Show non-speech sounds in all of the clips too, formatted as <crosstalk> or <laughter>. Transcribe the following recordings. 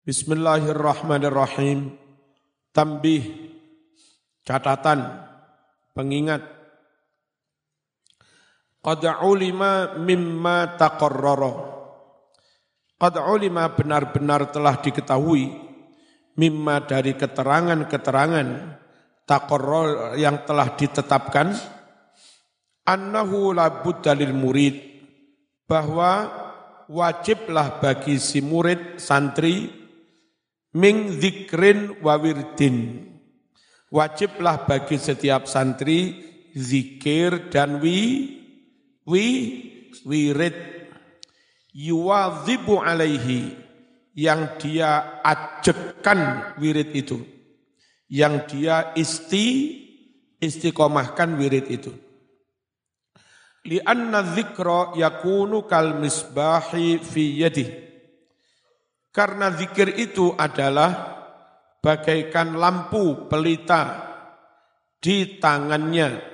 Bismillahirrahmanirrahim. Tambih, catatan, pengingat. Qad ulima mimma taqarrara. Qad ulima benar-benar telah diketahui mimma dari keterangan-keterangan taqarrar yang telah ditetapkan annahu labud dalil murid bahwa wajiblah bagi si murid santri ming zikrin wa wirdin. Wajiblah bagi setiap santri zikir dan wi wi wirid. Yuwadzibu alaihi yang dia ajekan wirid itu. Yang dia isti istiqomahkan wirid itu. Lianna dzikra yakunu kal misbahi fi yadi karena zikir itu adalah bagaikan lampu pelita di tangannya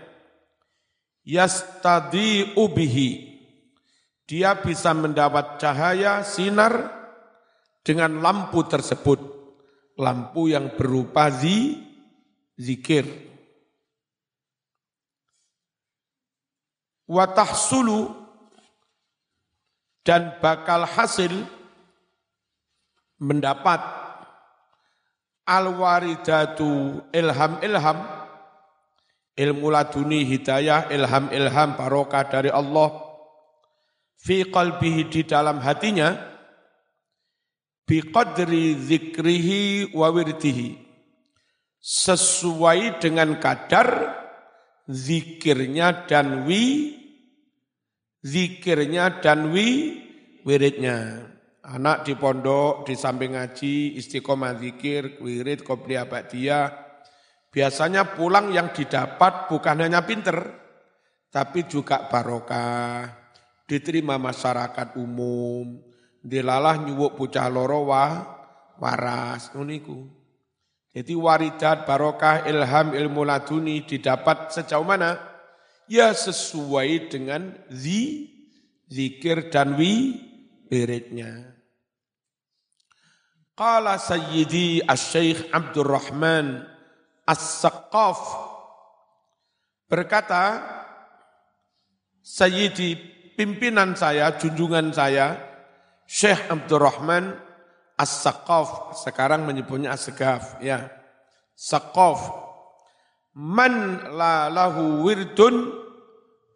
yastadi ubihi. Dia bisa mendapat cahaya sinar dengan lampu tersebut. Lampu yang berupa zi, zikir. Watahsulu dan bakal hasil mendapat al-waridatu ilham-ilham ilmu laduni hidayah ilham-ilham barokah dari Allah fi qalbihi di dalam hatinya bi qadri zikrihi wa wirdihi sesuai dengan kadar zikirnya dan wi zikirnya dan wi wiridnya anak di pondok di samping ngaji istiqomah zikir wirid qobliyah ba'diyah Biasanya pulang yang didapat bukan hanya pinter, tapi juga barokah, diterima masyarakat umum, dilalah nyuwuk bocah loro waras uniku. Jadi waridat barokah ilham ilmu laduni didapat sejauh mana? Ya sesuai dengan zi, zikir dan wi beritnya. Qala Sayyidi Asy-Syaikh Abdurrahman As-Saqqaf berkata, Sayyidi pimpinan saya, junjungan saya, Syekh Abdurrahman As-Saqqaf, sekarang menyebutnya As-Sagaf, ya. Saqqaf, man la lahu wirdun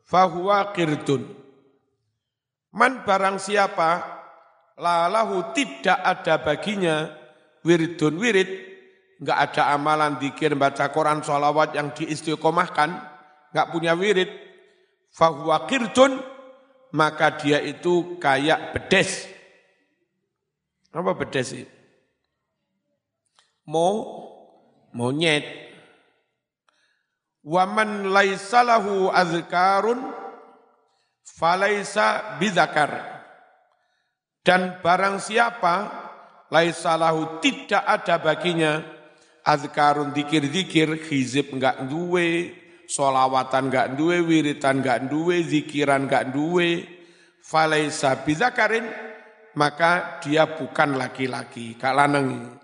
fahuwa qirdun. Man barang siapa la lahu tidak ada baginya wirdun wirid nggak ada amalan dikir baca Quran sholawat yang diistiqomahkan, nggak punya wirid, fahuwa kirdun, maka dia itu kayak bedes. Apa bedes itu? Mo, monyet. Waman laisalahu azkarun falaisa bidakar. Dan barang siapa laisalahu tidak ada baginya azkarun dikir-dikir, hizib enggak duwe, solawatan enggak duwe, wiritan enggak duwe, zikiran enggak duwe, falaisa bizakarin, maka dia bukan laki-laki, kak lanang.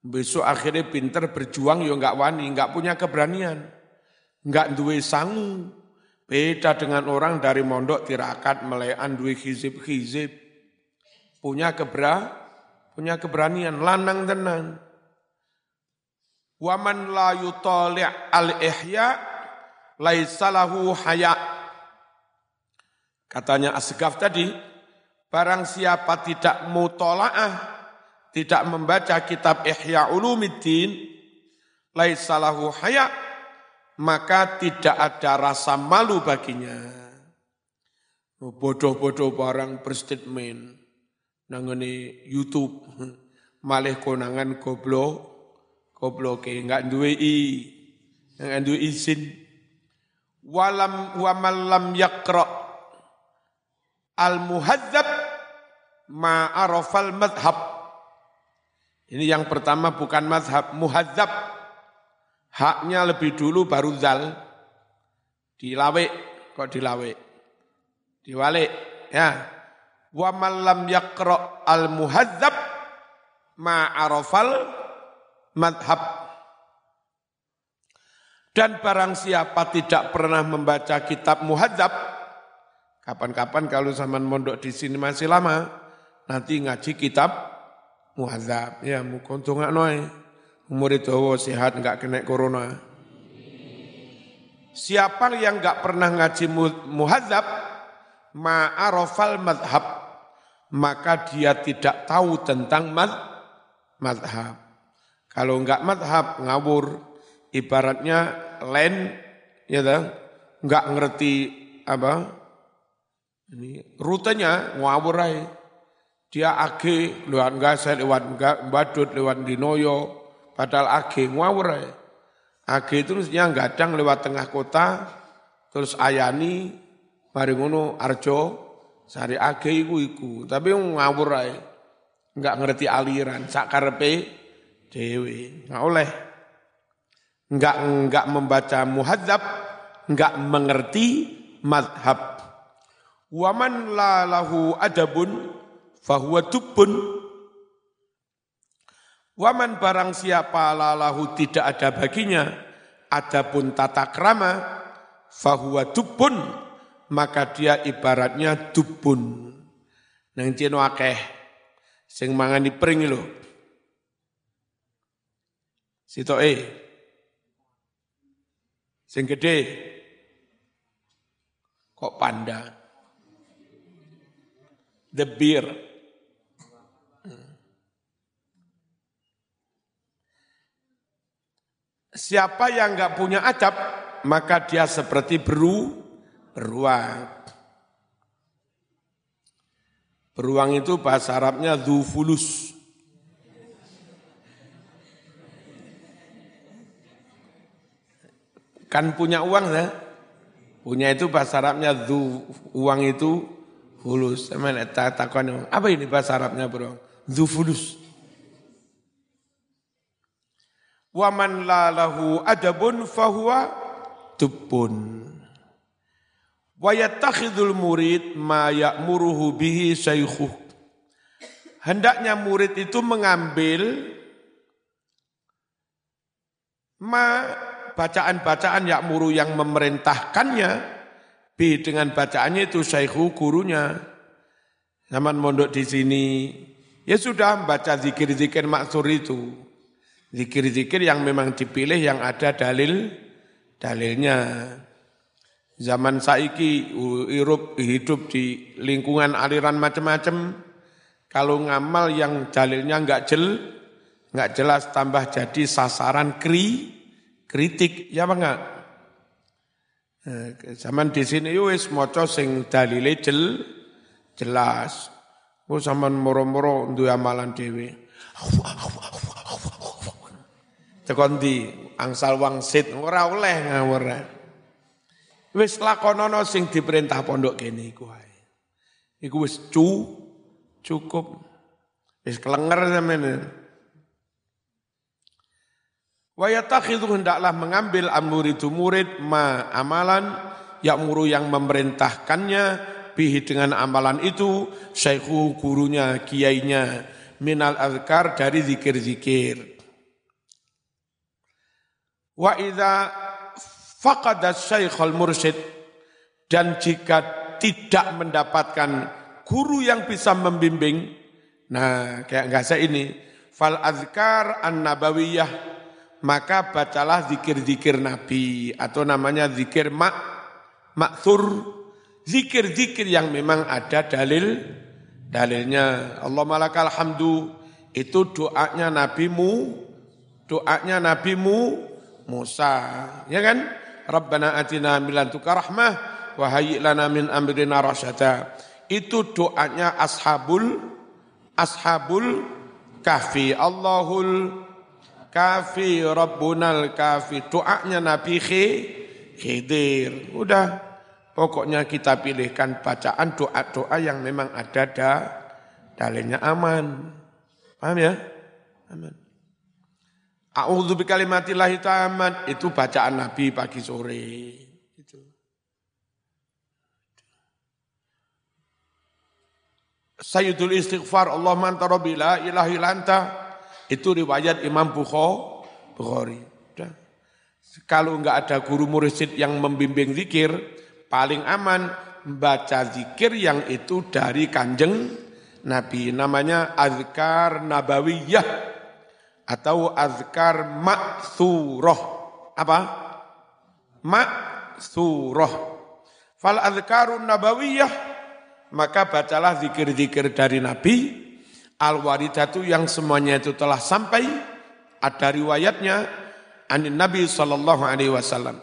Besok akhirnya pinter berjuang ya enggak wani, enggak punya keberanian, enggak duwe sangu. Beda dengan orang dari mondok tirakat melean duwe hizib-hizib. Punya kebra, punya keberanian, lanang tenang. Waman la yutali' al-ihya laisalahu haya. Katanya Asgaf tadi, barang siapa tidak mutola'ah, tidak membaca kitab Ihya Ulumiddin, laisalahu haya, maka tidak ada rasa malu baginya. Bodoh-bodoh barang berstatement nangani YouTube, malih konangan goblok, Gobloke enggak duwe i, enggak duwe izin. Walam wa malam yaqra al muhadzab ma arafal madhab. Ini yang pertama bukan madhab, muhadzab. Haknya lebih dulu baru zal. Dilawe, kok dilawe? Diwalik, ya. Wa malam yaqra al muhadzab ma'arafal madhab. Dan barang siapa tidak pernah membaca kitab muhadzab, kapan-kapan kalau zaman mondok di sini masih lama, nanti ngaji kitab muhadzab. Ya, mukontung noy. Umur itu sehat, enggak kena corona. Siapa yang enggak pernah ngaji muhadzab, ma'arafal madhab, maka dia tidak tahu tentang mad, madhab. Kalau enggak madhab, ngawur. Ibaratnya lain, ya dah, enggak ngerti apa, ini rutenya ngawur aja. Dia age lewat gasel, lewat badut, lewat dinoyo, padahal age ngawur aja. Age mestinya gadang lewat tengah kota, terus ayani, mari ngono arjo, sari age iku iku. Tapi ngawur aja. Enggak ngerti aliran, sak karepe dewe. Enggak oleh. Enggak enggak membaca muhadzab, enggak mengerti madhab. Waman la lahu adabun fahuwa dubbun. Waman barang siapa la lahu tidak ada baginya, adapun tata krama, fahuwa dubbun, maka dia ibaratnya dubbun. Nang cino akeh, sing mangan di pring lho. Sitoke. Sing gede. Kok panda? the beer. Siapa yang nggak punya adab, maka dia seperti beru, beruang. Beruang itu bahasa Arabnya zufulus. Kan punya uang ya? Punya itu bahasa Arabnya zu, uang itu takon apa ini bahasa Arabnya bro? Zufulus. Waman la lahu adabun fahuwa tubun. Murid ma ya'muruhu bihi. Hendaknya murid itu mengambil ma bacaan-bacaan yakmuru yang memerintahkannya B dengan bacaannya itu syaihu gurunya. Zaman mondok di sini, ya sudah membaca zikir-zikir maksur itu. Zikir-zikir yang memang dipilih yang ada dalil dalilnya. Zaman saiki hidup, hidup di lingkungan aliran macam-macam, kalau ngamal yang dalilnya enggak jel, enggak jelas tambah jadi sasaran kri, kritik, ya apa enggak? Eh, zaman di sini wis maca sing dalile jel jelas. Ku zaman moro-moro duwe amalan dhewe. Tekon di angsal wangsit ora oleh ngawur. Wis lakonono sing diperintah pondok kene iku ae. Iku wis cu cukup. Wis kelenger sampeyan. Wa yatakhidhu hendaklah mengambil itu murid ma amalan ya'muru yang memerintahkannya bihi dengan amalan itu syaihu gurunya kiainya minal azkar dari zikir-zikir. Wa idza faqada syaikhul mursyid. Dan jika tidak mendapatkan guru yang bisa membimbing, nah kayak enggak saya ini, fal azkar an-nabawiyah maka bacalah zikir-zikir Nabi atau namanya zikir mak maksur zikir-zikir yang memang ada dalil dalilnya. Allah malakal hamdu itu doanya nabimu doanya nabimu Musa ya kan Rabbana atina min lantuka rahmah wa lana min amrina rasyada itu doanya ashabul ashabul kahfi. Allahul kafi rabbunal kafi doanya Nabi Khidir. Udah pokoknya kita pilihkan bacaan doa-doa yang memang ada da, dalilnya aman. Paham ya? Aman A'udzu bikalimatillahi ta'amat itu bacaan Nabi pagi sore. Itu Sayyidul istighfar Allah anta rabbi la ilaha illa Itu riwayat Imam Bukhari. Kalau enggak ada guru mursyid yang membimbing zikir, paling aman baca zikir yang itu dari kanjeng Nabi. Namanya azkar nabawiyah atau azkar maksuroh. Apa? Maksuroh. Fal azkarun nabawiyah, maka bacalah zikir-zikir dari Nabi, al-waridatu yang semuanya itu telah sampai, ada riwayatnya, anin Nabi Sallallahu Alaihi Wasallam.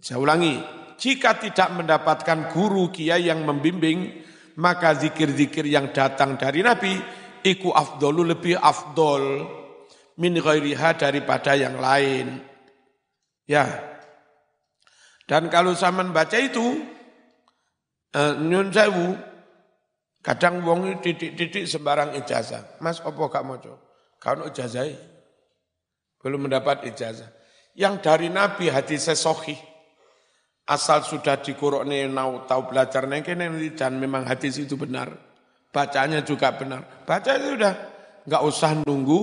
Saya ulangi, jika tidak mendapatkan guru kiai yang membimbing, maka zikir-zikir yang datang dari Nabi, iku afdolu lebih afdol min ghairiha daripada yang lain. Ya. Dan kalau saya membaca itu, eh, nyun sewu, kadang wong titik-titik sembarang ijazah. Mas, opo gak mau coba? Kau ijazah belum mendapat ijazah. Yang dari Nabi hadis sohih. Asal sudah dikurukne nau tahu belajar nengkene dan memang hadis itu benar. Bacanya juga benar. Baca itu sudah nggak usah nunggu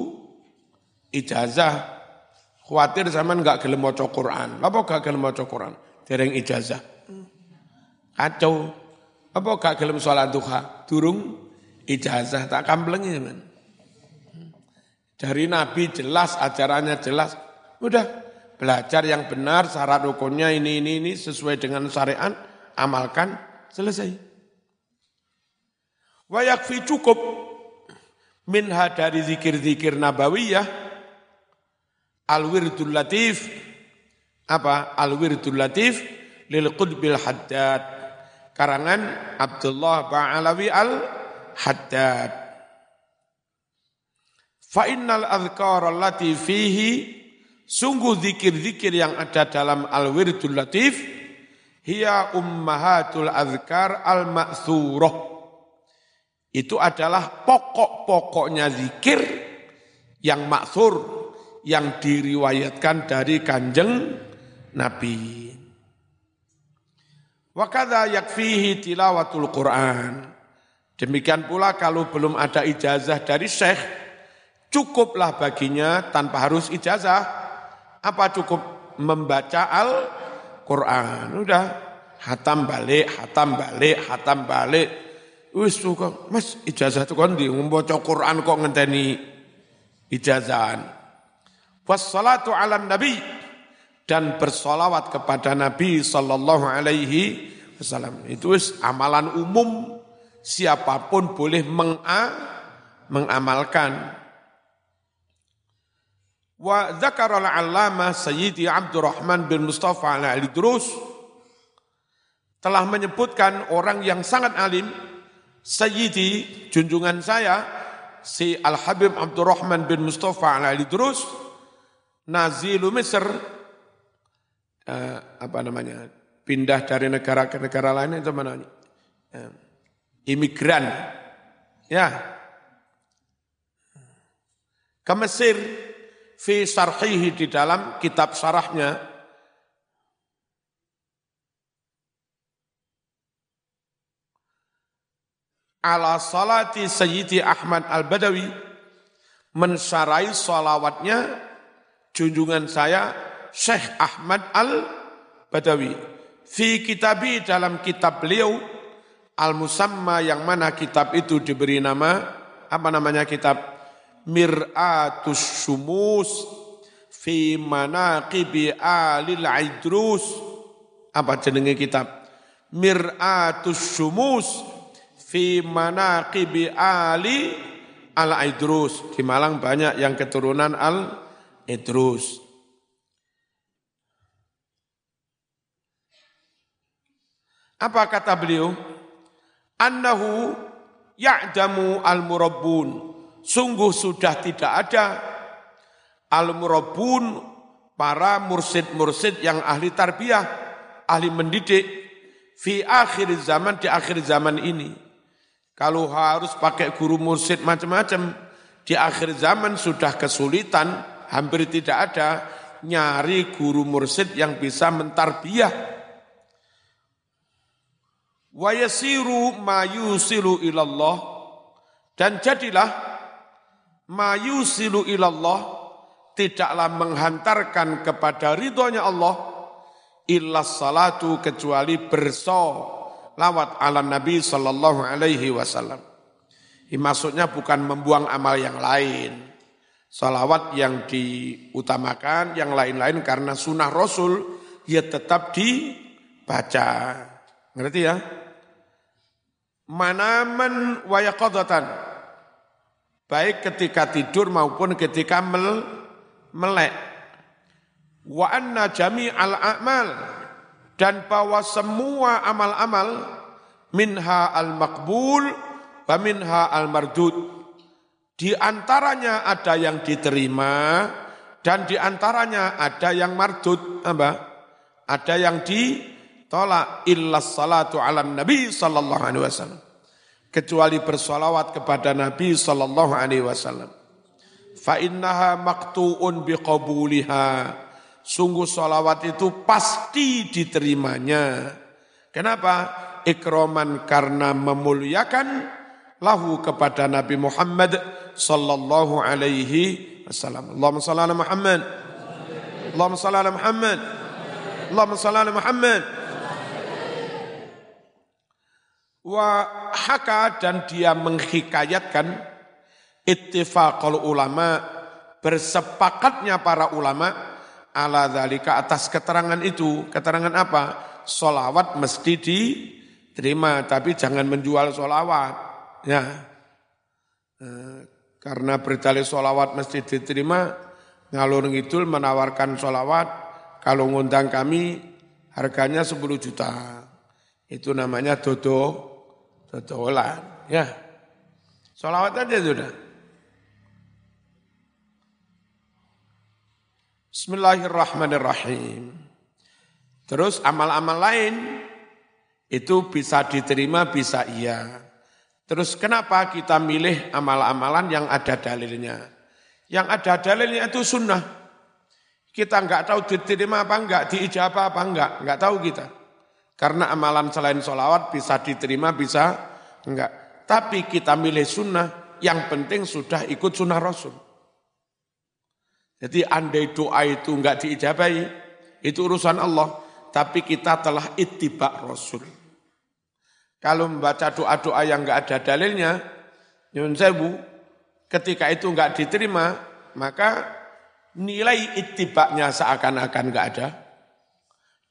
ijazah. Khawatir zaman nggak gelem maca Quran. Apa gak gelem maca Quran? Dereng ijazah. Kacau. Apa gak gelem sholat duha? Durung ijazah tak kamplengi men. Dari Nabi jelas, ajarannya jelas. Udah, belajar yang benar, syarat rukunnya ini, ini, ini, sesuai dengan syariat, amalkan, selesai. Wayakfi cukup minha dari zikir-zikir nabawiyah, al-wirdul latif, apa? Al-wirdul latif, lil qudbil haddad. Karangan Abdullah Ba'alawi al-Haddad. Fa innal adhkar allati fihi sungguh zikir-zikir yang ada dalam al-wirdul latif hiya ummahatul azkar al-ma'thurah. Itu adalah pokok-pokoknya zikir yang maksur, yang diriwayatkan dari kanjeng Nabi. Wakada yakfihi tilawatul Quran. Demikian pula kalau belum ada ijazah dari syekh, Cukuplah baginya tanpa harus ijazah. Apa cukup membaca Al-Quran. Udah, hatam balik, hatam balik, hatam balik. Wis kok, Mas ijazah itu kan di membaca Quran kok ngenteni ijazahan. Wassalatu ala nabi dan bersolawat kepada Nabi sallallahu alaihi wasallam. Itu wis amalan umum siapa pun boleh menga, mengamalkan. Wa dzakara al-allamah Sayyidi Abdurrahman bin Mustafa al-Idrus telah menyebutkan orang yang sangat alim Sayyidi junjungan saya si Al-Habib Abdurrahman bin Mustafa al-Idrus Nazilu Misr uh, apa namanya pindah dari negara ke negara lain itu mana? Uh, imigran. Ya. Ke Mesir fi sarhihi di dalam kitab sarahnya ala salati Sayyidi Ahmad Al-Badawi mensarai salawatnya junjungan saya Syekh Ahmad Al-Badawi. Fi kitabi dalam kitab beliau Al-Musamma yang mana kitab itu diberi nama apa namanya kitab? Mir'atus sumus fi manaqibi alil aidrus apa jenenge kitab? Mir'atus sumus fi manaqibi ali al aidrus di Malang banyak yang keturunan al idrus apa kata beliau? Annahu ya'damu al murabbun sungguh sudah tidak ada al-murabun para mursid-mursid yang ahli tarbiyah, ahli mendidik fi akhir zaman di akhir zaman ini. Kalau harus pakai guru mursid macam-macam, di akhir zaman sudah kesulitan, hampir tidak ada nyari guru mursid yang bisa mentarbiyah. Wa yasiru ma yusilu ilallah dan jadilah mayusilu ilallah tidaklah menghantarkan kepada ridhonya Allah illa salatu kecuali berso lawat ala Nabi sallallahu alaihi wasallam. Maksudnya bukan membuang amal yang lain. Salawat yang diutamakan, yang lain-lain karena sunnah Rasul, ya tetap dibaca. Ngerti ya? Manaman wayaqadatan. Baik ketika tidur maupun ketika mel, melek. Wa anna jami'al a'mal. Dan bahwa semua amal-amal minha al-makbul wa minha al-mardud di antaranya ada yang diterima dan di antaranya ada yang mardud, apa? Ada yang ditolak illas salatu ala nabi sallallahu alaihi wasallam. Kecuali bersolawat kepada Nabi sallallahu alaihi wasallam. Fa innaha maqtu'un biqabuliha. Sungguh solawat itu pasti diterimanya. Kenapa? Ikroman karena memuliakan lahu kepada Nabi Muhammad sallallahu alaihi wasallam. Allahumma salli ala Muhammad. Allahumma salli ala Muhammad. Allahumma salli ala Muhammad. Wa haka dan dia menghikayatkan ittifaqul ulama bersepakatnya para ulama ala dzalika atas keterangan itu. Keterangan apa? Solawat mesti diterima, tapi jangan menjual solawat ya eh, karena berdalih solawat mesti diterima ngalur ngidul menawarkan solawat kalau ngundang kami harganya 10 juta itu namanya dodo dodolan ya solawat aja sudah Bismillahirrahmanirrahim. Terus amal-amal lain itu bisa diterima, bisa iya. Terus kenapa kita milih amal-amalan yang ada dalilnya? Yang ada dalilnya itu sunnah. Kita nggak tahu diterima apa enggak, diijabah apa enggak, enggak tahu kita. Karena amalan selain sholawat bisa diterima, bisa enggak. Tapi kita milih sunnah, yang penting sudah ikut sunnah Rasul. Jadi andai doa itu enggak diijabahi, itu urusan Allah. Tapi kita telah itibak Rasul. Kalau membaca doa-doa yang enggak ada dalilnya, nyun sewu, ketika itu enggak diterima, maka nilai itibaknya seakan-akan enggak ada.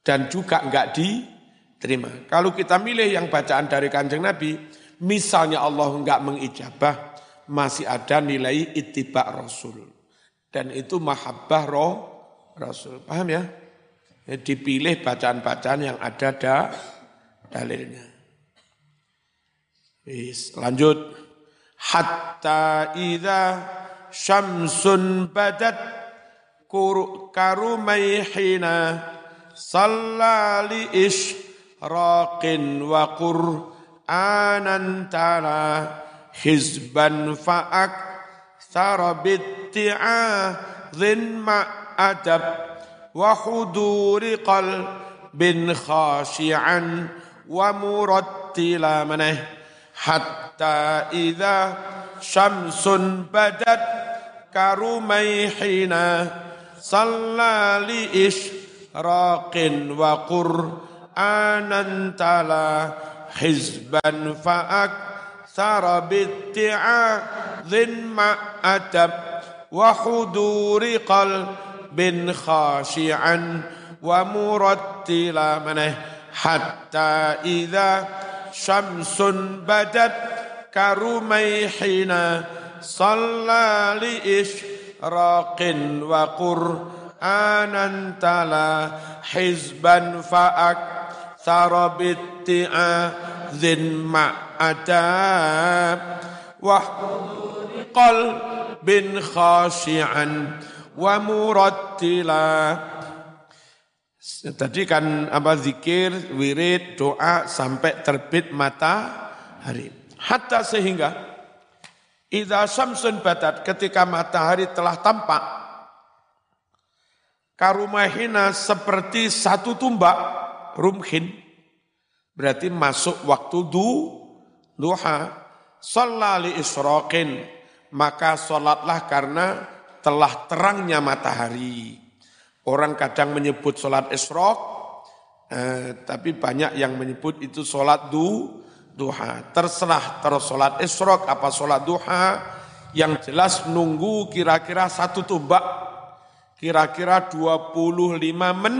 Dan juga enggak diterima. Kalau kita milih yang bacaan dari kanjeng Nabi, misalnya Allah enggak mengijabah, masih ada nilai itibak Rasul. Dan itu mahabbah roh Rasul. Paham ya? ya dipilih bacaan-bacaan yang ada da, dalilnya. Is, lanjut. Hatta idza syamsun badat karumaihina sallali ishraqin wa qur'anan tala hizban fa'ak sarabitti'a dhin ma'adab wa huduri qalbin khashi'an wa murattila manah hatta idza syamsun badat karumaihina salla li ishraqin wa qur'anan tala hizban fa'ak thara bitti'adhin ma'atab wa huduri qalbin khashi'an wa murattila maneh hatta idza syamsun badat karumaihina salla li ishraqin wa qalbin khashi'an wa murattila Tadi kan apa zikir, wirid, doa sampai terbit matahari. Hatta sehingga idza syamsun batat ketika matahari telah tampak karumahina seperti satu tumbak rumhin. Berarti masuk waktu du duha sallali isroqin maka sholatlah karena telah terangnya matahari. Orang kadang menyebut sholat esrok, eh, tapi banyak yang menyebut itu sholat du, duha. Terserah terus sholat esrok apa sholat duha, yang jelas nunggu kira-kira satu tumbak, kira-kira 25 men,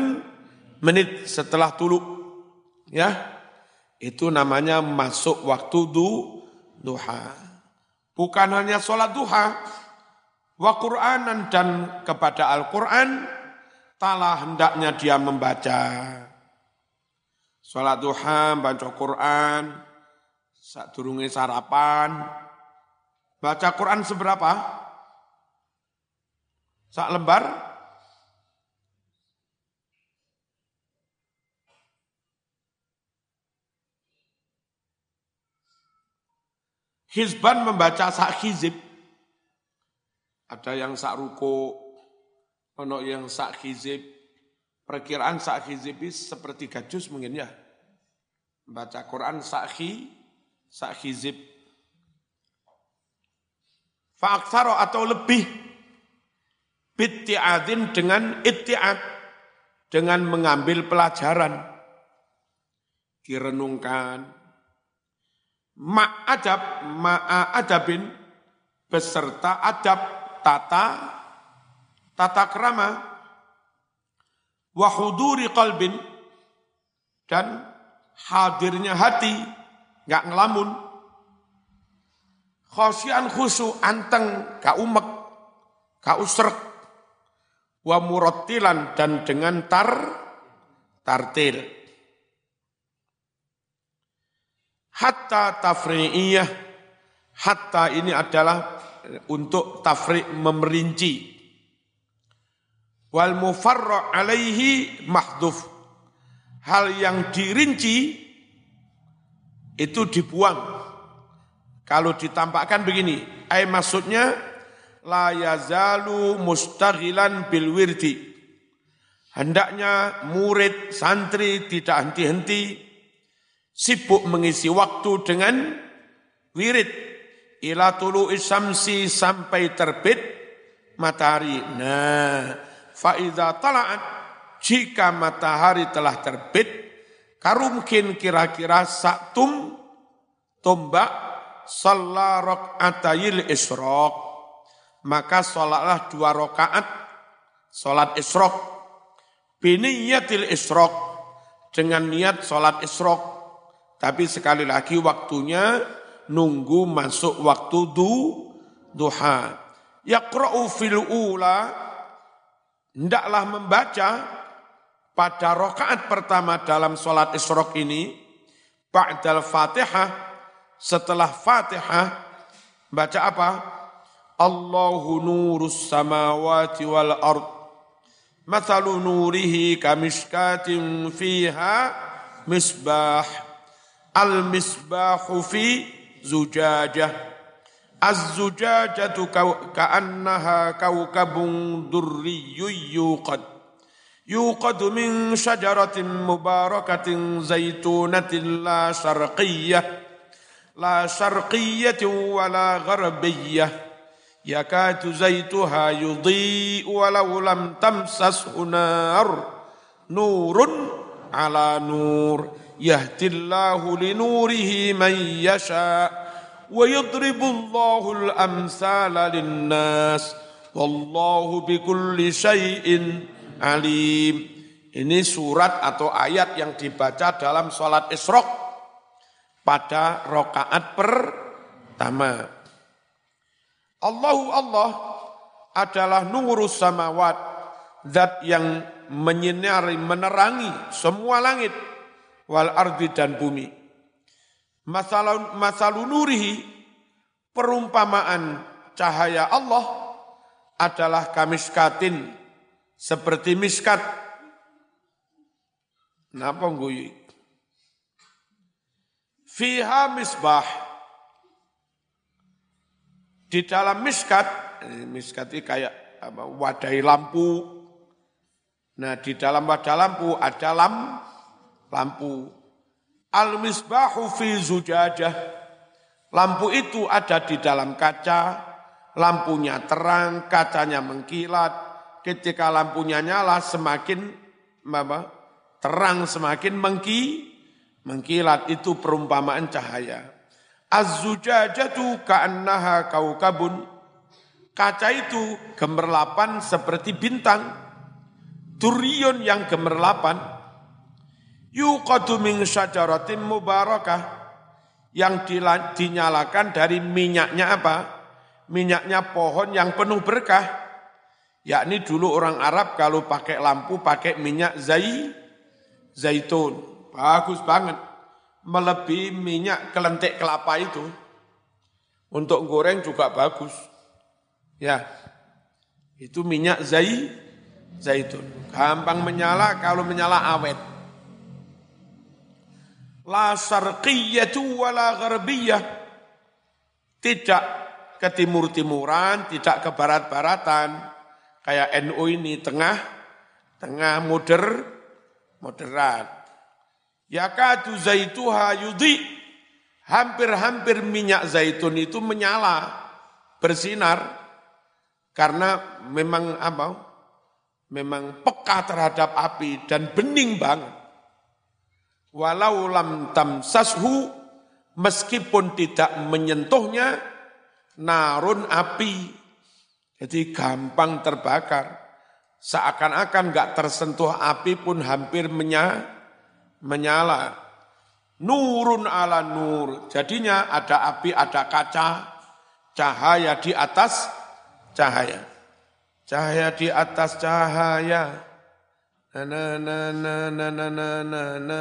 menit setelah tulu. Ya, itu namanya masuk waktu du, duha. Bukan hanya sholat duha, wa Qur'anan dan kepada Al-Quran, talah hendaknya dia membaca. Sholat duha, baca Quran, saat turungi sarapan, baca Quran seberapa? Sak lembar? Hizban membaca sak hizib. Ada yang sak ruko, ono yang sak hizib. Perkiraan sak hizib seperti gajus mungkin ya. Membaca Quran sak hi, sak hizib. Fa'aksaro atau lebih. Bitti'adin dengan itti'ad. Dengan mengambil pelajaran. Direnungkan, ma'adab, ma'adabin, beserta adab, tata, tata kerama, wahuduri qalbin, dan hadirnya hati, nggak ngelamun, khosian khusu, anteng, gak umek, gak usrek, wa murattilan, dan dengan tar, tartil. Hatta tafri'iyah, hatta ini adalah untuk tafri' memerinci. Wal mufarra' alaihi mahduf. Hal yang dirinci itu dibuang. Kalau ditampakkan begini, ay maksudnya la yazalu mustaghilan bil wirdi. Hendaknya murid, santri tidak henti-henti sibuk mengisi waktu dengan wirid. Ila tulu isamsi sampai terbit matahari. Nah, faida tala'at jika matahari telah terbit, karumkin kira-kira saktum tombak salah atayil isrok maka sholatlah dua rakaat sholat isrok biniyatil isrok dengan niat sholat isrok tapi sekali lagi waktunya nunggu masuk waktu du, duha. Yaqra'u fil ula, hendaklah membaca pada rokaat pertama dalam sholat isrok ini, ba'dal fatihah, setelah fatihah, baca apa? Allahu nurus samawati wal ard. Mathalu nurihi kamishkatin fiha misbah Al-misbahu fi zujajah. Az-zujajatu ka'annaha kawkabun durriyyun yuqad. يوقد من شجرة مباركة زيتونة لا شرقية لا شرقية ولا غربية يكاد زيتها يضيء ولو لم تمسسه نار نور على نور yahdillahu linurihi man yasha wa yadribullahu al-amsala linnas. Wallahu bikulli syai'in alim. Ini surat atau ayat yang dibaca dalam sholat isrok pada rokaat pertama. Allahu Allah adalah nurus samawat, zat yang menyinari, menerangi semua langit wal ardi dan bumi. Masalu nurihi, perumpamaan cahaya Allah adalah kamiskatin, seperti miskat. Napa nguyi? Fiha misbah. Di dalam miskat, miskat ini kayak wadai lampu. Nah di dalam wadah lampu ada lampu lampu. Al-misbahu fi zujajah. Lampu itu ada di dalam kaca. lampunya terang, kacanya mengkilat. Ketika lampunya nyala semakin apa, terang semakin mengki, mengkilat itu perumpamaan cahaya. Az-zujajatu ka'annaha kaukabun. Kaca itu gemerlapan seperti bintang. Turion yang gemerlapan. Yuqadu min syajaratin mubarakah. Yang dinyalakan dari minyaknya apa? Minyaknya pohon yang penuh berkah. Yakni dulu orang Arab kalau pakai lampu pakai minyak zai, zaitun. Bagus banget. Melebihi minyak kelentik kelapa itu. Untuk goreng juga bagus. Ya, itu minyak zai, zaitun. Gampang menyala kalau menyala awet. La syarqiyatu wa la gharbiyah. Tidak ke timur-timuran, tidak ke barat-baratan. Kayak NU ini tengah, tengah moder, moderat. Yakatu zaituha yudhi. Hampir-hampir minyak zaitun itu menyala, bersinar. Karena memang apa? Memang peka terhadap api dan bening banget walau lam tamsashu meskipun tidak menyentuhnya narun api. Jadi gampang terbakar. Seakan-akan nggak tersentuh api pun hampir menya, menyala. Nurun ala nur. Jadinya ada api ada kaca. Cahaya di atas cahaya. Cahaya di atas cahaya. Na na na na na na na na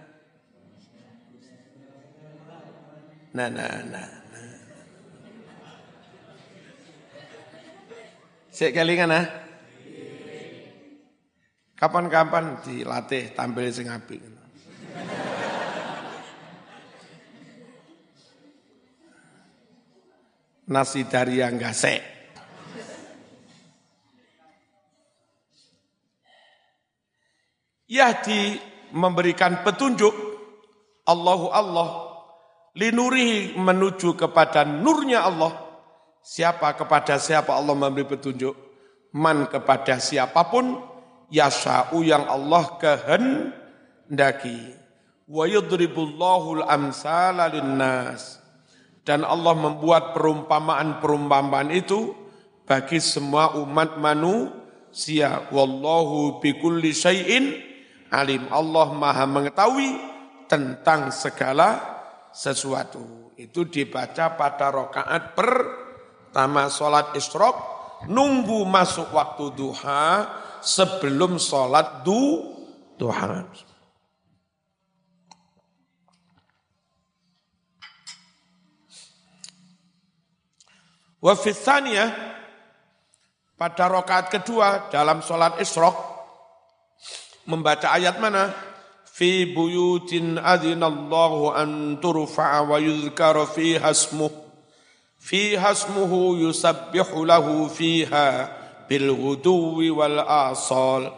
Nah, nah, nah. nah. Kelingan ah. Kapan-kapan dilatih tampil sing apik. Nasi dari yang gasek. Yahdi memberikan petunjuk Allahu Allah linurihi menuju kepada nurnya Allah. Siapa kepada siapa Allah memberi petunjuk? Man kepada siapa pun yasa'u yang Allah kehendaki. Wa yudribullahu al-amsala linnas. Dan Allah membuat perumpamaan-perumpamaan itu bagi semua umat manusia. Wallahu bikulli syai'in alim. Allah maha mengetahui tentang segala sesuatu. Itu dibaca pada rokaat pertama sholat isrok, nunggu masuk waktu duha sebelum sholat du, duha. Wafithaniyah pada rokaat kedua dalam sholat isrok membaca ayat mana? في بيوت أذن الله أن ترفع ويذكر فيها اسمه فيها اسمه يسبح له فيها بالغدو والآصال.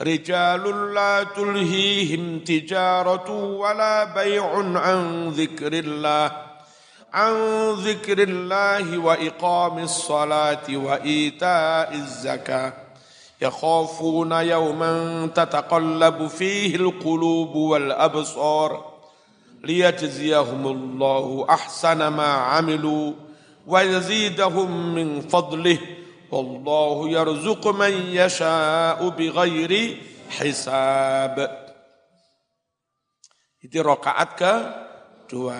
رجال لا تلهيهم تجارة ولا بيع عن ذكر الله عن ذكر الله وإقام الصلاة وإيتاء الزكاة. يخافون يوما تتقلب فيه القلوب والأبصار ليجزيهم الله أحسن ما عملوا ويزيدهم من فضله والله يرزق من يشاء بغير حساب Itu rakaat ke dua.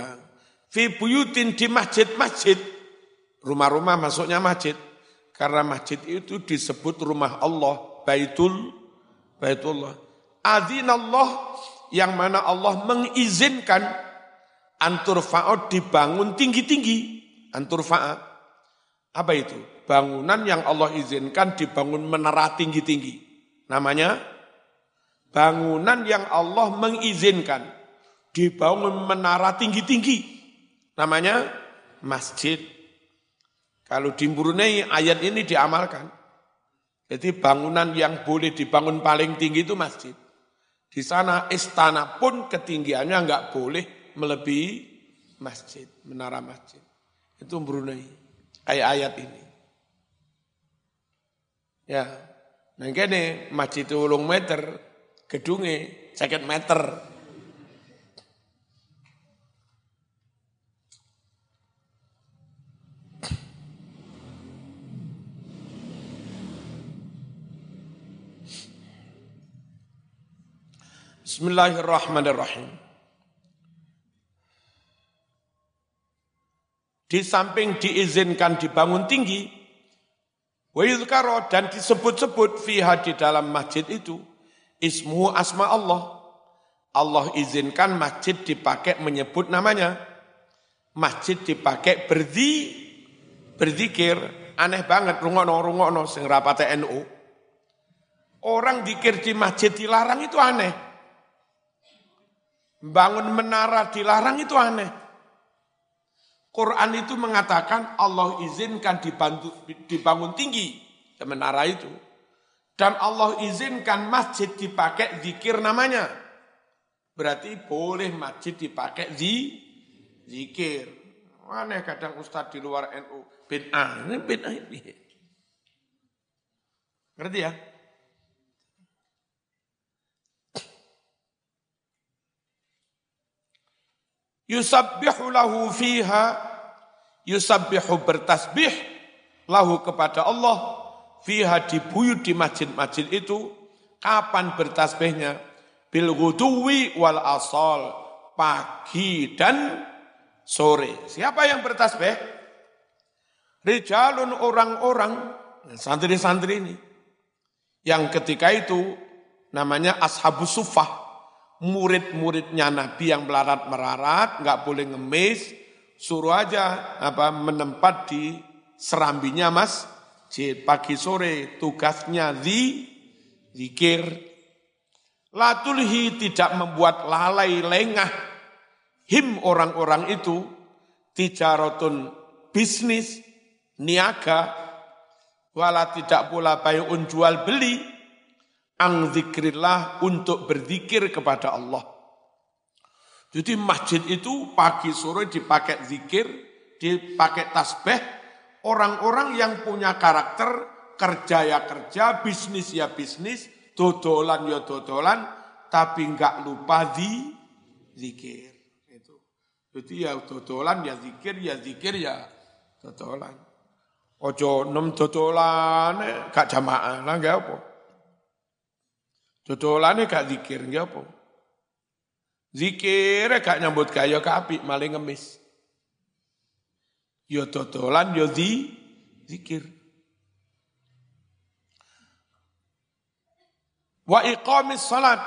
Fi buyutin di masjid-masjid. Rumah-rumah masuknya masjid. Karena masjid itu disebut rumah Allah, Baitul Baitullah. Allah yang mana Allah mengizinkan antur fa'od dibangun tinggi-tinggi. Antur fa'ad. Apa itu? bangunan yang Allah izinkan dibangun menara tinggi-tinggi. Namanya bangunan yang Allah mengizinkan dibangun menara tinggi-tinggi. Namanya masjid. Kalau di Brunei ayat ini diamalkan. Jadi bangunan yang boleh dibangun paling tinggi itu masjid. Di sana istana pun ketinggiannya nggak boleh melebihi masjid, menara masjid. Itu Brunei. Ayat-ayat ini. Ya, nah ini masjid ulung meter, gedungnya seket meter. Bismillahirrahmanirrahim. Di samping diizinkan dibangun tinggi, wa dan disebut-sebut fiha di dalam masjid itu, ismu asma Allah. Allah izinkan masjid dipakai menyebut namanya. Masjid dipakai berdi, berzikir. Aneh banget, rungono-rungono, sing rapate NU. Orang dikir di masjid dilarang itu aneh. Bangun menara dilarang itu aneh. Quran itu mengatakan Allah izinkan dibantu, dibangun tinggi menara itu. Dan Allah izinkan masjid dipakai zikir namanya. Berarti boleh masjid dipakai zi, zikir. Aneh kadang ustadz di luar NU. Bid'ah, ini bid'ah ini. Ngerti ya? Yusabbihu lahu fiha. Yusabbihu bertasbih lahu kepada Allah. Fiha dibuyut di masjid-masjid itu. Kapan bertasbihnya? Bil ghuduwi wal asal. Pagi dan sore. Siapa yang bertasbih? Rijalun orang-orang. Santri-santri ini. Yang ketika itu namanya ashabus sufah murid-muridnya Nabi yang melarat-merarat, nggak boleh ngemis, suruh aja apa menempat di serambinya mas, pagi sore tugasnya di zikir. Latulhi tidak membuat lalai lengah him orang-orang itu. Tijarotun bisnis niaga. Wala tidak pula bayun jual beli ang zikrillah untuk berzikir kepada Allah. Jadi masjid itu pagi sore dipakai zikir, dipakai tasbih, orang-orang yang punya karakter kerja ya kerja, bisnis ya bisnis, dodolan ya dodolan, tapi enggak lupa di zikir. Itu. Jadi ya dodolan ya zikir, ya zikir ya dodolan. Ojo nem dodolan gak jamaah lah gak apa. Dodolane gak zikir, nggih apa? Zikir gak nyambut kaya kapi maling ngemis. Yo ya dodolan yo ya di zikir. Wa iqamis salat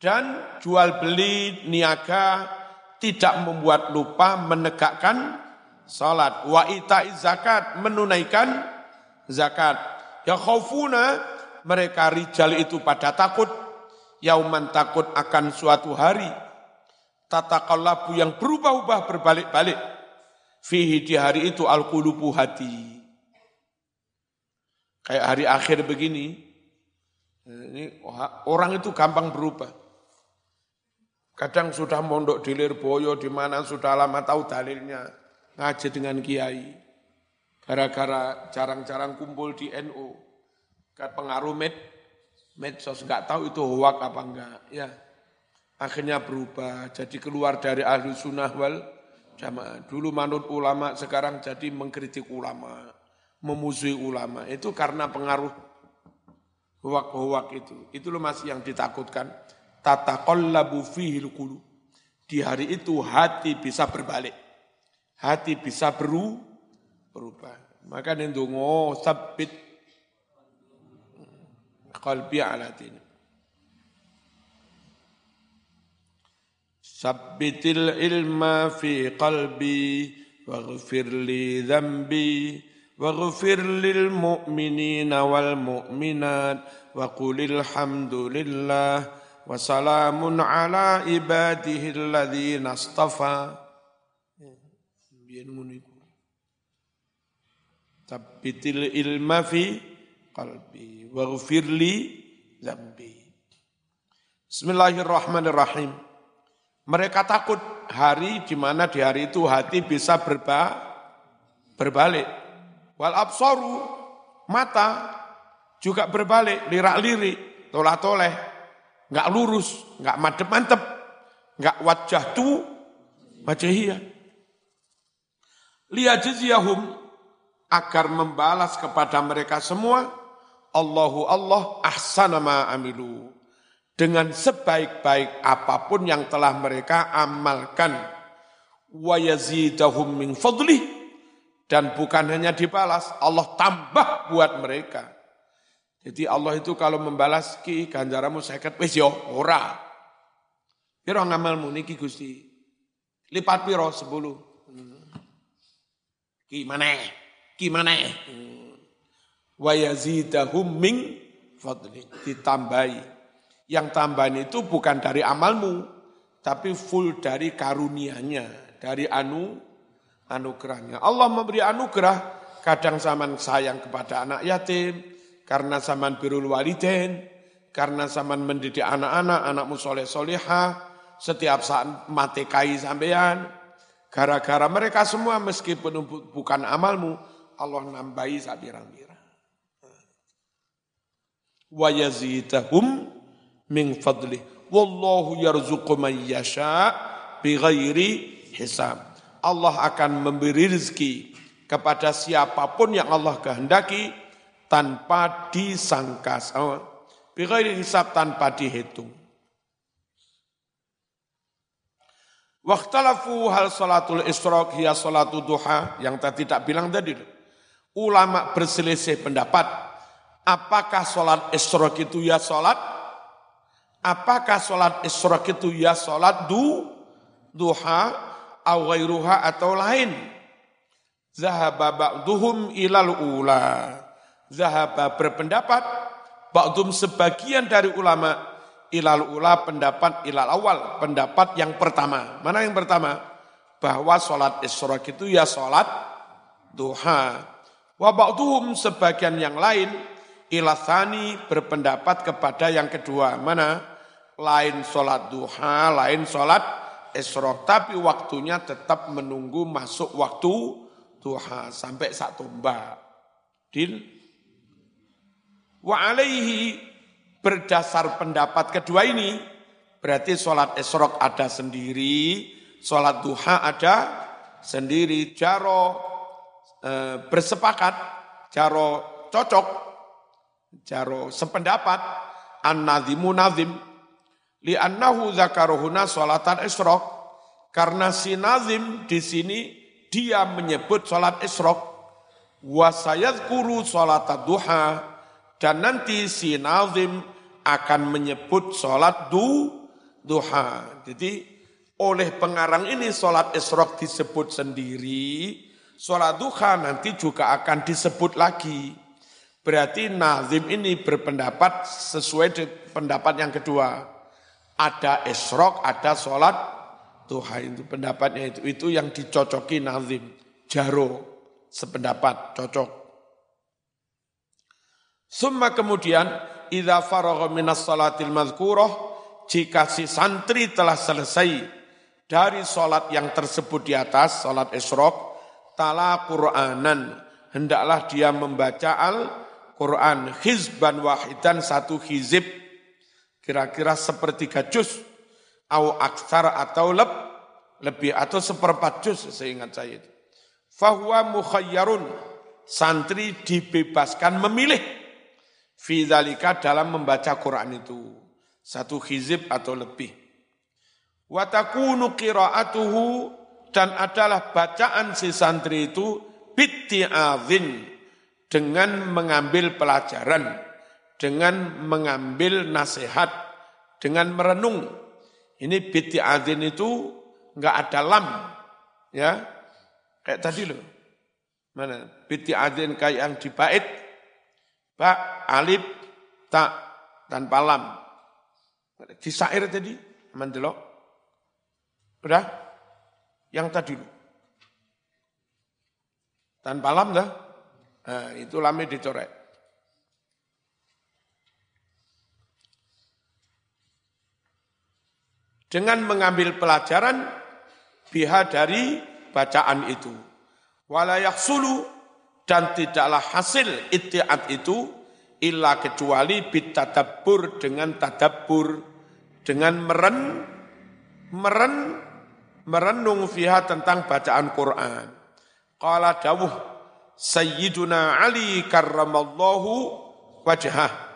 dan jual beli niaga tidak membuat lupa menegakkan salat. Wa ita'iz zakat menunaikan zakat. Ya khaufuna mereka rijal itu pada takut, yauman takut akan suatu hari, tatakallabu yang berubah-ubah berbalik-balik, fihi di hari itu al-qulubu hati. Kayak hari akhir begini, ini orang itu gampang berubah. Kadang sudah mondok di Lirboyo, di mana sudah lama tahu dalilnya, ngaji dengan kiai. Gara-gara jarang-jarang kumpul di NU pengaruh med, medsos nggak tahu itu hoak apa enggak ya. Akhirnya berubah jadi keluar dari ahli sunnah wal jamaah. Dulu manut ulama sekarang jadi mengkritik ulama memusuhi ulama. Itu karena pengaruh hoak-hoak itu. Itu loh masih yang ditakutkan. Tataqallabu fihil qulub. Di hari itu hati bisa berbalik. Hati bisa beru berubah. Maka nendungo sabit qalbi ala dini. Sabbitil ilma fi qalbi waghfir li dhanbi waghfir lil mu'minina wal mu'minat wa qulil hamdulillah wa salamun ala ibadihi alladhina astafa. Biyen ngono iku. Tabbitil ilma fi qalbi waghfir li zambi Bismillahirrahmanirrahim. Mereka takut hari di mana di hari itu hati bisa berba, berbalik. Wal absoru mata juga berbalik, lirak-lirik, tolah-toleh, nggak lurus, nggak madep-mantep, nggak wajah tu, wajah iya. Liyajziyahum agar membalas kepada mereka semua Allahu Allah ahsana ma amilu dengan sebaik-baik apa pun yang telah mereka amalkan wa yazidahum min fadlih dan bukan hanya dibalas, Allah tambah buat mereka. Jadi Allah itu kalau membalas ki ganjaramu seket wis yo ora. Piro ngamalmu niki Gusti? Lipat piro 10. Ki mana? Ki mana? Wa yazidahum min fadli. Ditambahi. Yang tambahan itu bukan dari amalmu, tapi full dari karunianya, dari anu anugerahnya. Allah memberi anugerah, kadang zaman sayang kepada anak yatim, karena zaman birul waliden, karena zaman mendidik anak-anak, anakmu soleh soleha, setiap saat mati kai sampean, gara-gara mereka semua meskipun bukan amalmu, Allah nambahi sabirang-birang. Wa yazidahum min fadlih. Wallahu yarzuqu man yasha bighairi hisab. Allah akan memberi rezeki kepada siapa pun yang Allah kehendaki tanpa disangka. Bighairi hisab tanpa dihitung. Waktalafu hal salatul isrok hiya salatul duha yang tadi tidak bilang tadi. Ulama berselisih pendapat. Apakah sholat isrok itu ya sholat? Apakah sholat isrok itu ya sholat du, duha? awairuha atau lain. Zahaba ba'duhum ilal ula. Zahaba berpendapat, ba'dum sebagian dari ulama, ilal ula pendapat ilal awal, pendapat yang pertama. Mana yang pertama? Bahwa sholat isyraq itu ya sholat duha. Wa ba'duhum sebagian yang lain, ilasani berpendapat kepada yang kedua. Mana? Lain sholat duha, lain sholat esrok tapi waktunya tetap menunggu masuk waktu duha sampai satu mbak. Dil wa alaihi berdasar pendapat kedua ini berarti sholat esrok ada sendiri, sholat duha ada sendiri. Jaro e, bersepakat, jaro cocok, jaro sependapat, an-nadhimu nadhim, li'annahu zakaruhuna sholatan isrok karena si nazim di sini dia menyebut sholat isrok wasayat kuru sholat duha. Dan nanti si nazim akan menyebut sholat du duha. Jadi oleh pengarang ini sholat isrok disebut sendiri. Sholat duha nanti juga akan disebut lagi berarti nazim ini berpendapat sesuai pendapat yang kedua. Ada esrok, ada sholat. Duha itu pendapatnya itu itu yang dicocoki nazim. Jaro sependapat cocok. Summa kemudian idza faragha minas salatil madhkurah jika si santri telah selesai dari sholat yang tersebut di atas, sholat esrok, tala Qur'anan, hendaklah dia membaca Al-Quran, hizban wahidan satu hizib kira-kira sepertiga juz au aksar atau leb, lebih atau seperempat juz seingat saya itu. Fahuwa mukhayyarun santri dibebaskan memilih fidzalika dalam membaca Quran itu satu hizib atau lebih. Watakunu qiraatuhu dan adalah bacaan si santri itu bitti'adzin dengan mengambil pelajaran dengan mengambil nasihat, dengan merenung. Ini biti adin itu enggak ada lam, ya kayak tadi loh. Mana? Biti adin kayak yang dibait. Ba, alif, tak, tanpa lam. Di sair tadi, mendelok. Udah? Yang tadi dulu. Tanpa lam dah. Nah, itu lamnya dicoret. Dengan mengambil pelajaran biha dari bacaan itu. Walayak sulu dan tidaklah hasil itiat itu illa kecuali bitadabbur dengan tadabbur dengan meren meren merenung fiha tentang bacaan Quran. Qala dawuh Sayyiduna Ali karramallahu wajhah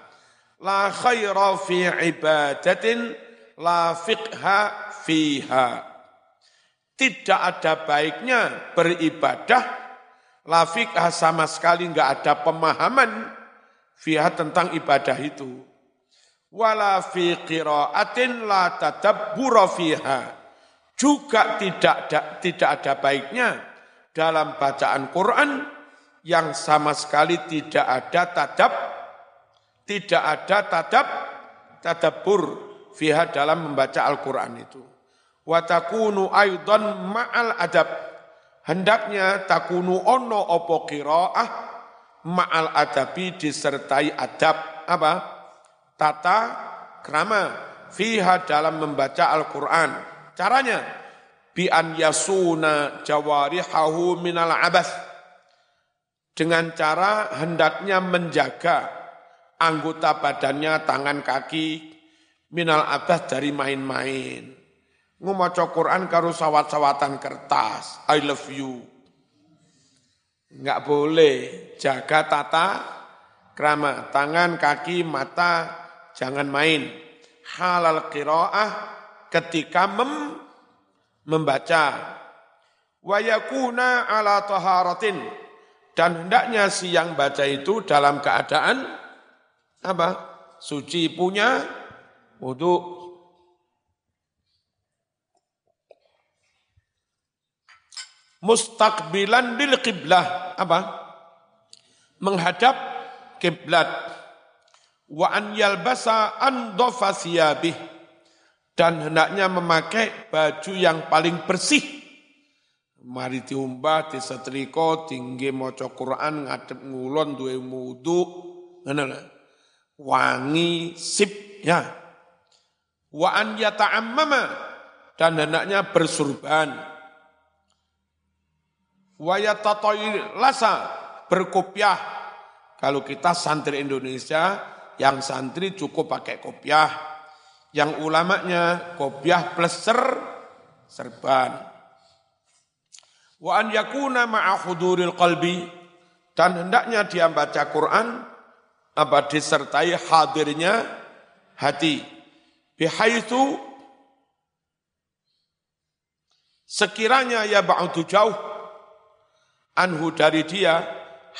la khaira fi ibadatin la fiqha fiha. Tidak ada baiknya beribadah, la fiqha sama sekali enggak ada pemahaman fiha tentang ibadah itu. Wala fi qiraatin la tadabbura fiha. Juga tidak ada, tidak ada baiknya dalam bacaan Quran yang sama sekali tidak ada tadab, tidak ada tadab, tadabbur fiha dalam membaca Al-Quran itu. Wa takunu ma'al adab. Hendaknya takunu ono opo kiro'ah ma'al adabi disertai adab. Apa? Tata krama fiha dalam membaca Al-Quran. Caranya, bi an yasuna jawarihahu minal abas. Dengan cara hendaknya menjaga anggota badannya, tangan, kaki, minal atas dari main-main. Ngumaca Quran karo sawat-sawatan kertas. I love you. Enggak boleh. Jaga tata krama. Tangan, kaki, mata, jangan main. Halal qiraah ketika mem, membaca. Wayakuna ala taharatin. Dan hendaknya si yang baca itu dalam keadaan apa? Suci punya Wudu mustaqbilan lil qiblah apa? Menghadap kiblat. Wa an yalbasa an dan hendaknya memakai baju yang paling bersih. Mari diumbah, disetrika, tinggi maca Quran, ngadep ngulon duwe wudu, ngono Wangi sip ya. Wa an yata'ammama. Dan hendaknya bersurban. Wa lasa berkopiah. Kalau kita santri Indonesia yang santri cukup pakai kopiah. Yang ulamanya kopiah plus ser, serban wa an yakuna ma'a huduril qalbi. Dan hendaknya dia baca Quran apa disertai hadirnya hati. Bihaitsu sekiranya ya ba'du jauh anhu dari dia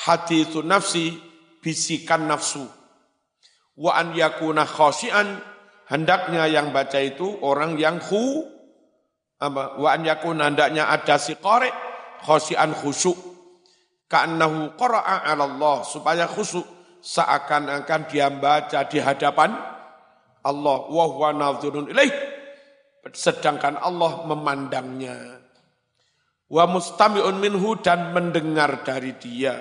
hadithu nafsi bisikan nafsu. Wa an yakuna khasian hendaknya yang baca itu orang yang khu apa wa an yakuna hendaknya ada si qari khasian khusyuk. Ka'annahu qara'a 'ala Allah supaya khusyuk seakan-akan dia baca di hadapan Allah. Wa huwa nadhirun ilaih. Sedangkan Allah memandangnya. Wa mustami'un minhu dan mendengar dari dia.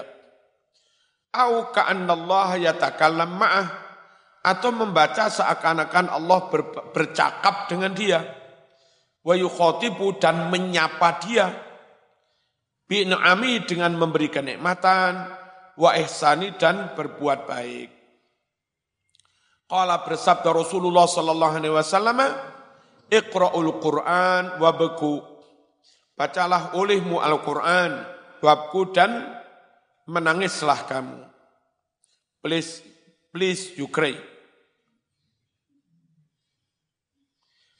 Au ka'annallaha yatakallam ma'ah atau membaca seakan-akan Allah ber, bercakap dengan dia. Wa yukhatibu dan menyapa dia bi'na'ami dengan memberi kenikmatan wa ihsani dan berbuat baik Qala bersabda Rasulullah sallallahu alaihi wasallam, "Iqra'ul Qur'an wabku." Bacalah olehmu Al-Qur'an, wabku dan menangislah kamu. Please, please you cry.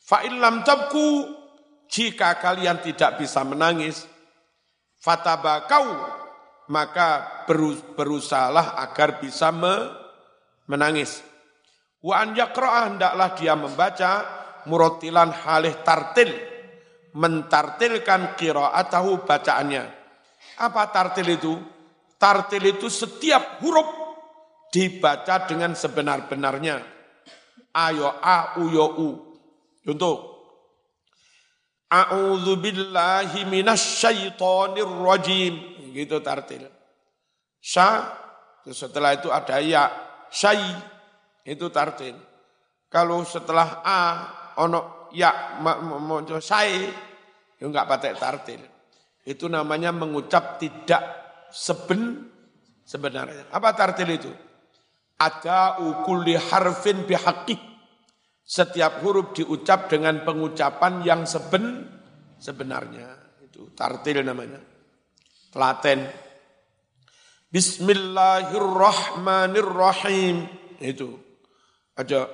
Fa'ilam tabku, jika kalian tidak bisa menangis, fatabakau, maka berusahalah agar bisa menangis. Wa an hendaklah dia membaca murotilan halih tartil. Mentartilkan qira'atahu bacaannya. Apa tartil itu? Tartil itu setiap huruf dibaca dengan sebenar-benarnya. Ayo a u yo u. Contoh. A'udzu billahi minasyaitonir rajim. Gitu tartil. Sya, setelah itu ada ya, syai, itu tartil. Kalau setelah a, ono ya, mau syai, itu enggak pakai tartil. Itu namanya mengucap tidak seben sebenarnya. Apa tartil itu? Ada ukulli harfin bihaqi. Setiap huruf diucap dengan pengucapan yang seben sebenarnya. Itu tartil namanya. Telaten. Bismillahirrahmanirrahim. Itu. Ada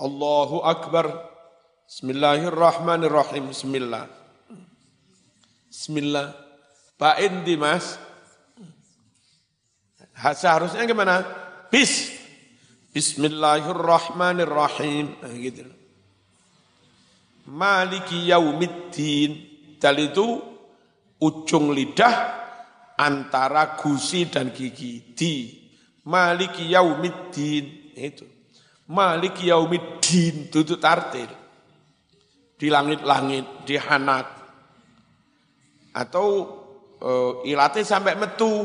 Allahu Akbar. Bismillahirrahmanirrahim. Bismillah. Bismillah. Pak Indi mas. Seharusnya gimana? Bis. Bismillahirrahmanirrahim. Nah, gitu. Maliki yaumiddin. Dal itu ujung lidah antara gusi dan gigi. Di. Maliki yaumiddin. Itu. Maliki yaumiddin. Itu tartil. Di langit-langit. Di hanak atau uh, ilate sampai metu.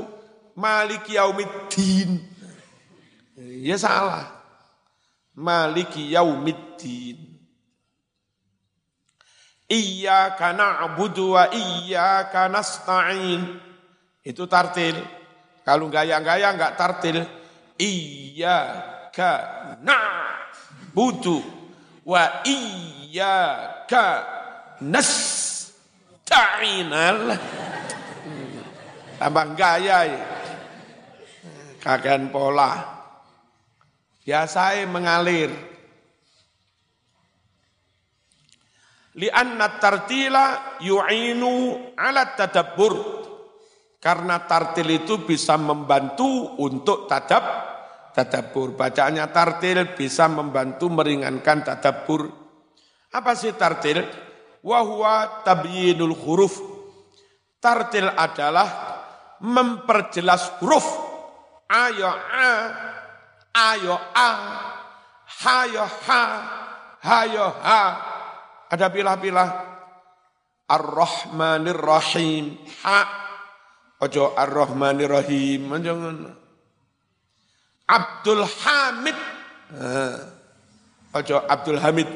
Maliki yaumiddin ya salah maliki yaumiddin Iyyaka na'budu wa iyyaka nasta'in itu tartil. Kalau gaya-gaya enggak tartil. Iya ka na butuh wa iya ka nas ta'inal. Tambah gaya ya. Pola. Biasa mengalir. Lianna tartila yu'inu ala tadabbur karena tartil itu bisa membantu untuk tadab, tadabur. Bacaannya tartil bisa membantu meringankan tadabur. Apa sih tartil? Wahwa tabyinul huruf. Tartil adalah memperjelas huruf. Ayo a, ayo a, hayo ha, hayo ha. Ada pilah-pilah. Ar-Rahmanir Rahim. Ha, Ojo Ar-Rahmanir Rahim. Jangan. Abdul Hamid. Ojo Abdul Hamid.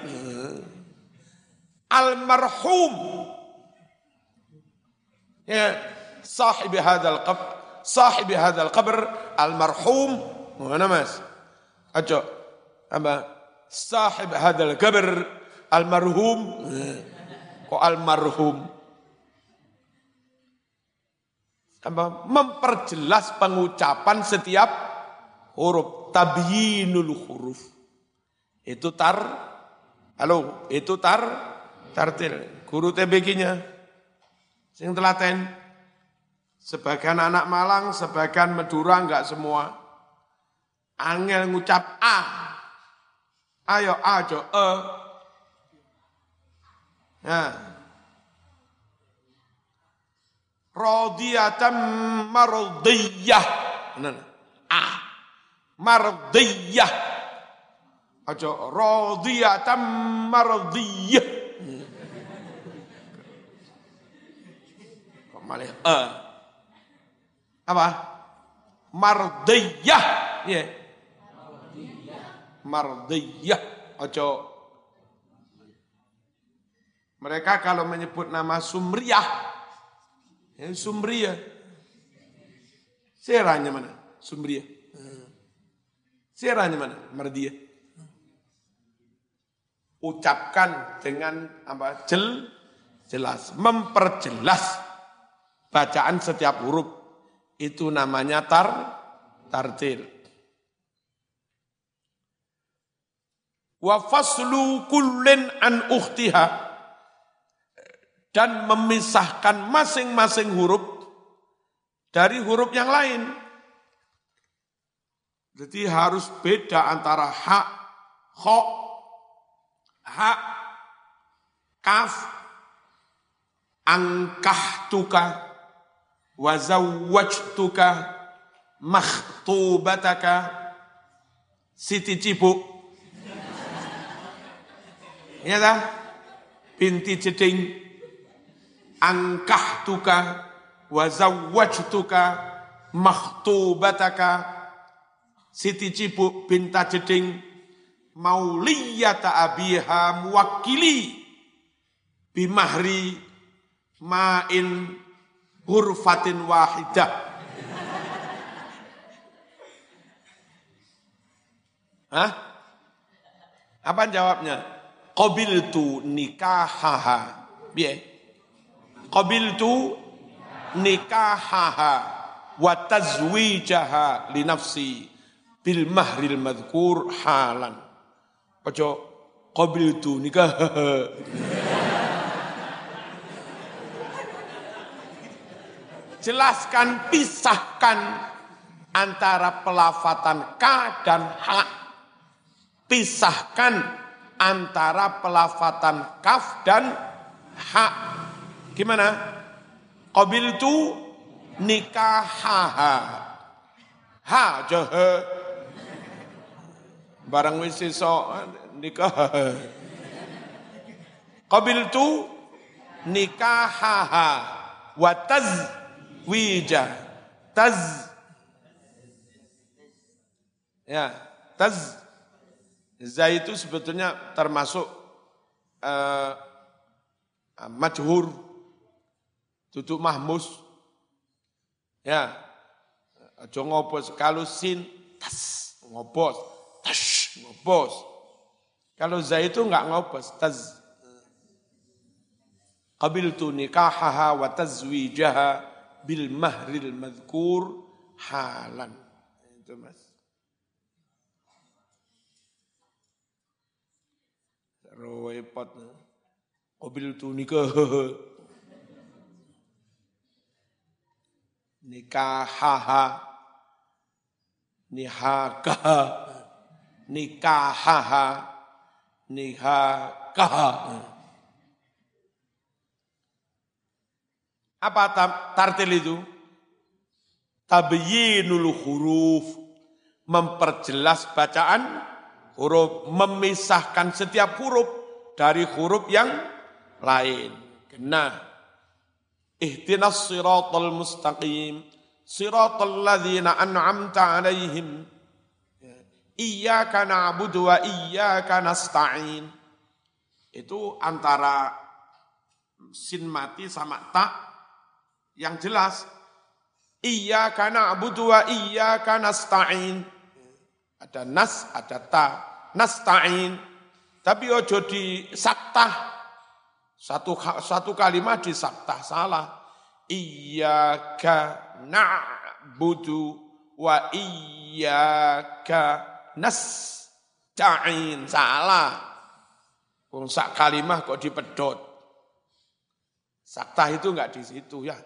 Almarhum. Ya, sahibi hadzal qabr, sahibi hadzal qabr almarhum. Mana Mas? Ojo apa? Sahib hadzal qabr almarhum. Kok almarhum? memperjelas pengucapan setiap huruf. Tabyinul huruf. Itu tar halo itu tar tartil. Guru TBG-nya sing telaten. Sebagian anak Malang sebagian Madura enggak semua angel ngucap a ayo a jo e ya radiyatan mardiyah. Ah. Mardiyah. Aja radiyatan mardiyah. Kok malah eh. Apa? Mardiyah. Ya. Yeah. Mardiyah. Aja mereka kalau menyebut nama Sumriyah Ya, Sumria. Serahnya mana? Sumria. Serahnya mana? Mardia. Ucapkan dengan apa? Jel, jelas. Memperjelas bacaan setiap huruf. Itu namanya tar, tartil. Wa faslu kullin an ukhtiha dan memisahkan masing-masing huruf dari huruf yang lain. Jadi harus beda antara ha, ho, ha, kaf, angkah tuka, wazawwaj tuka, makhtubataka Siti Cibuk. Ya dah? Binti Jeding. Angkah tuka wa zawwajtuka makhtubataka Siti Cibuk binta Jeding mauliyata abiha muwakili bimahri ma'in hurfatin wahidah Hah? Apa jawabnya? Qabil tu nikahaha. Biar. Qabil tu nikahaha wa tazwijaha li nafsi bil mahril madhkur halan. Ojo qabil tu nikah. Jelaskan, pisahkan antara pelafatan ka dan ha pisahkan antara pelafatan kaf dan ha. Gimana? Qabil tu nikahaha. Ha jahe. Barang wis iso nikah. Qabil tu nikahaha wa tazwija. Taz Ya, taz Za itu sebetulnya termasuk uh, majhur, tutup mahmus. Ya, aja ngopos. Kalau sin, tas, ngopos. Tas, ngopos. Kalau za itu enggak ngopos, taz. Qabiltu nikahaha wa tazwijaha bil mahril madhkur halan. Itu mas. Repot. Qabil tu nikah. <laughs> Nikahaha. Nihakaha. Nikahaha. Nihakaha. Apa tartil itu? Tabyinul huruf. Memperjelas bacaan huruf memisahkan setiap huruf dari huruf yang lain. Nah, ihtinas siratal mustaqim, siratal ladzina an'amta alaihim. Iyyaka na'budu wa iyyaka nasta'in. Itu antara sin mati sama tak yang jelas. Iyyaka na'budu wa iyyaka nasta'in ada nas, ada ta. Nasta'in. Tapi ojo di saktah. Satu, satu kalimat di saktah. Salah. Iyaka na'budu wa iyaka nasta'in. Salah. Wong sak kalimat kok dipedot. Saktah itu enggak di situ ya.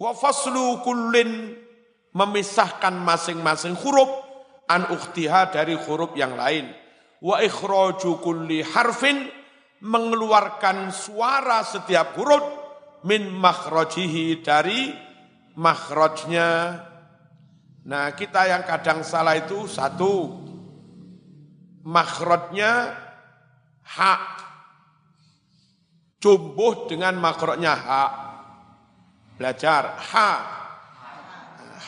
Wa faslu kullin memisahkan masing-masing huruf an ukhtiha dari huruf yang lain. Wa ikhraju kulli harfin mengeluarkan suara setiap huruf min makhrajihi dari makhrajnya. Nah, kita yang kadang salah itu satu makhrajnya hak jumbuh dengan makhrajnya hak. Belajar hak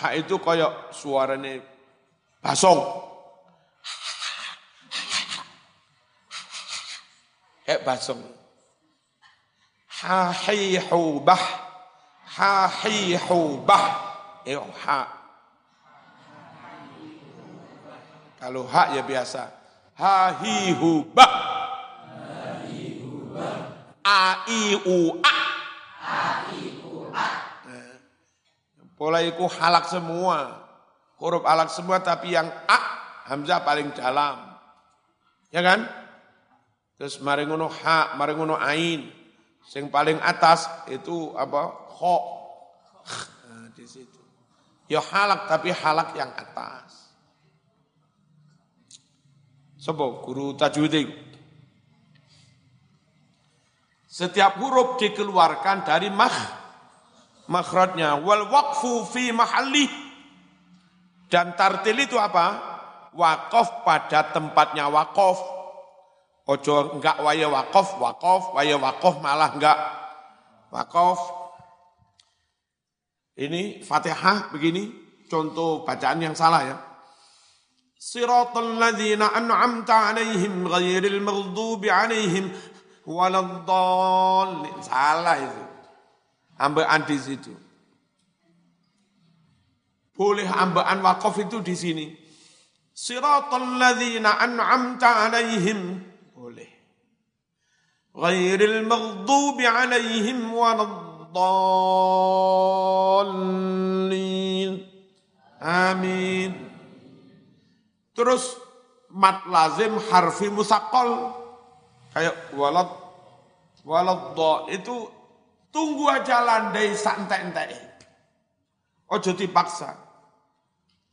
Ha itu kayak suaranya basong. Kayak basong. Ha hi hu bah. Ha hi hu bah. Itu ha. Kalau ha ya biasa. Ha hi hu bah. A i u a. A i u a. Pola itu halak semua. Huruf halak semua tapi yang A, Hamzah paling dalam. Ya kan? Terus mari ngono ha, ain. Yang paling atas itu apa? Kho. Nah, di situ. Ya halak tapi halak yang atas. Sebab guru tajwid Setiap huruf dikeluarkan dari makh makhrajnya wal waqfu fi mahalli dan tartil itu apa? Wakaf pada tempatnya wakaf. Ojo enggak waya wakaf, wakaf, waya wakaf malah enggak wakaf. Ini Fatihah begini, contoh bacaan yang salah ya. Siratal ladzina an'amta alaihim ghairil maghdubi alaihim waladdallin. Salah itu. Ambaan di situ. Boleh ambaan wakaf itu di sini. Siratal ladzina an'amta alaihim. Boleh. Ghairil maghdubi alaihim waladdallin. Amin. Terus mat lazim harfi musakol kayak walad walad itu tunggu aja landai santai-santai. Ojo dipaksa.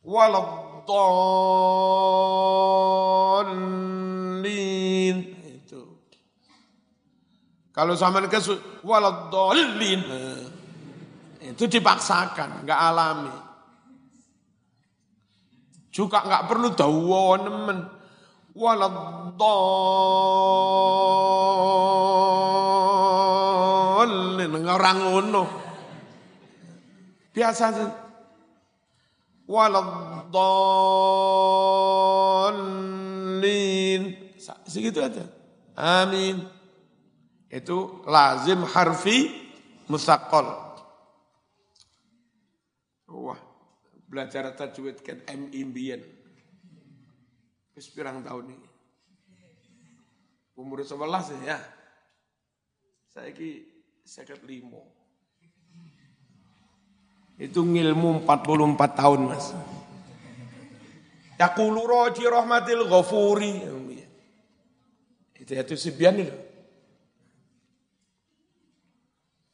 Waladdallin. Itu. Kalau sama ke waladdallin. Itu dipaksakan, enggak alami. Juga enggak perlu dawa nemen. Waladdallin. Orang ngono. Biasa waladdallin. Segitu aja. Amin. Itu lazim harfi musakol. Wah, belajar tajwid kan M imbian. Wis pirang tahun ini. Umur 11 ya. Saya ki seket limo. Itu ngilmu 44 tahun mas. Yakulu roji rahmatil ghafuri. Itu itu sebian itu.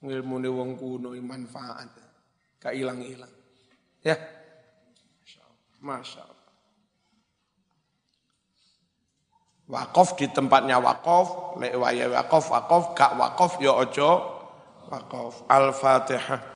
Ngilmu ni wong kuno manfaat. Gak hilang-hilang. Ya. Masya Allah. Wakaf di tempatnya wakaf, lek waya wakaf, wakaf, gak wakaf ya ojo wakaf. Al-Fatihah.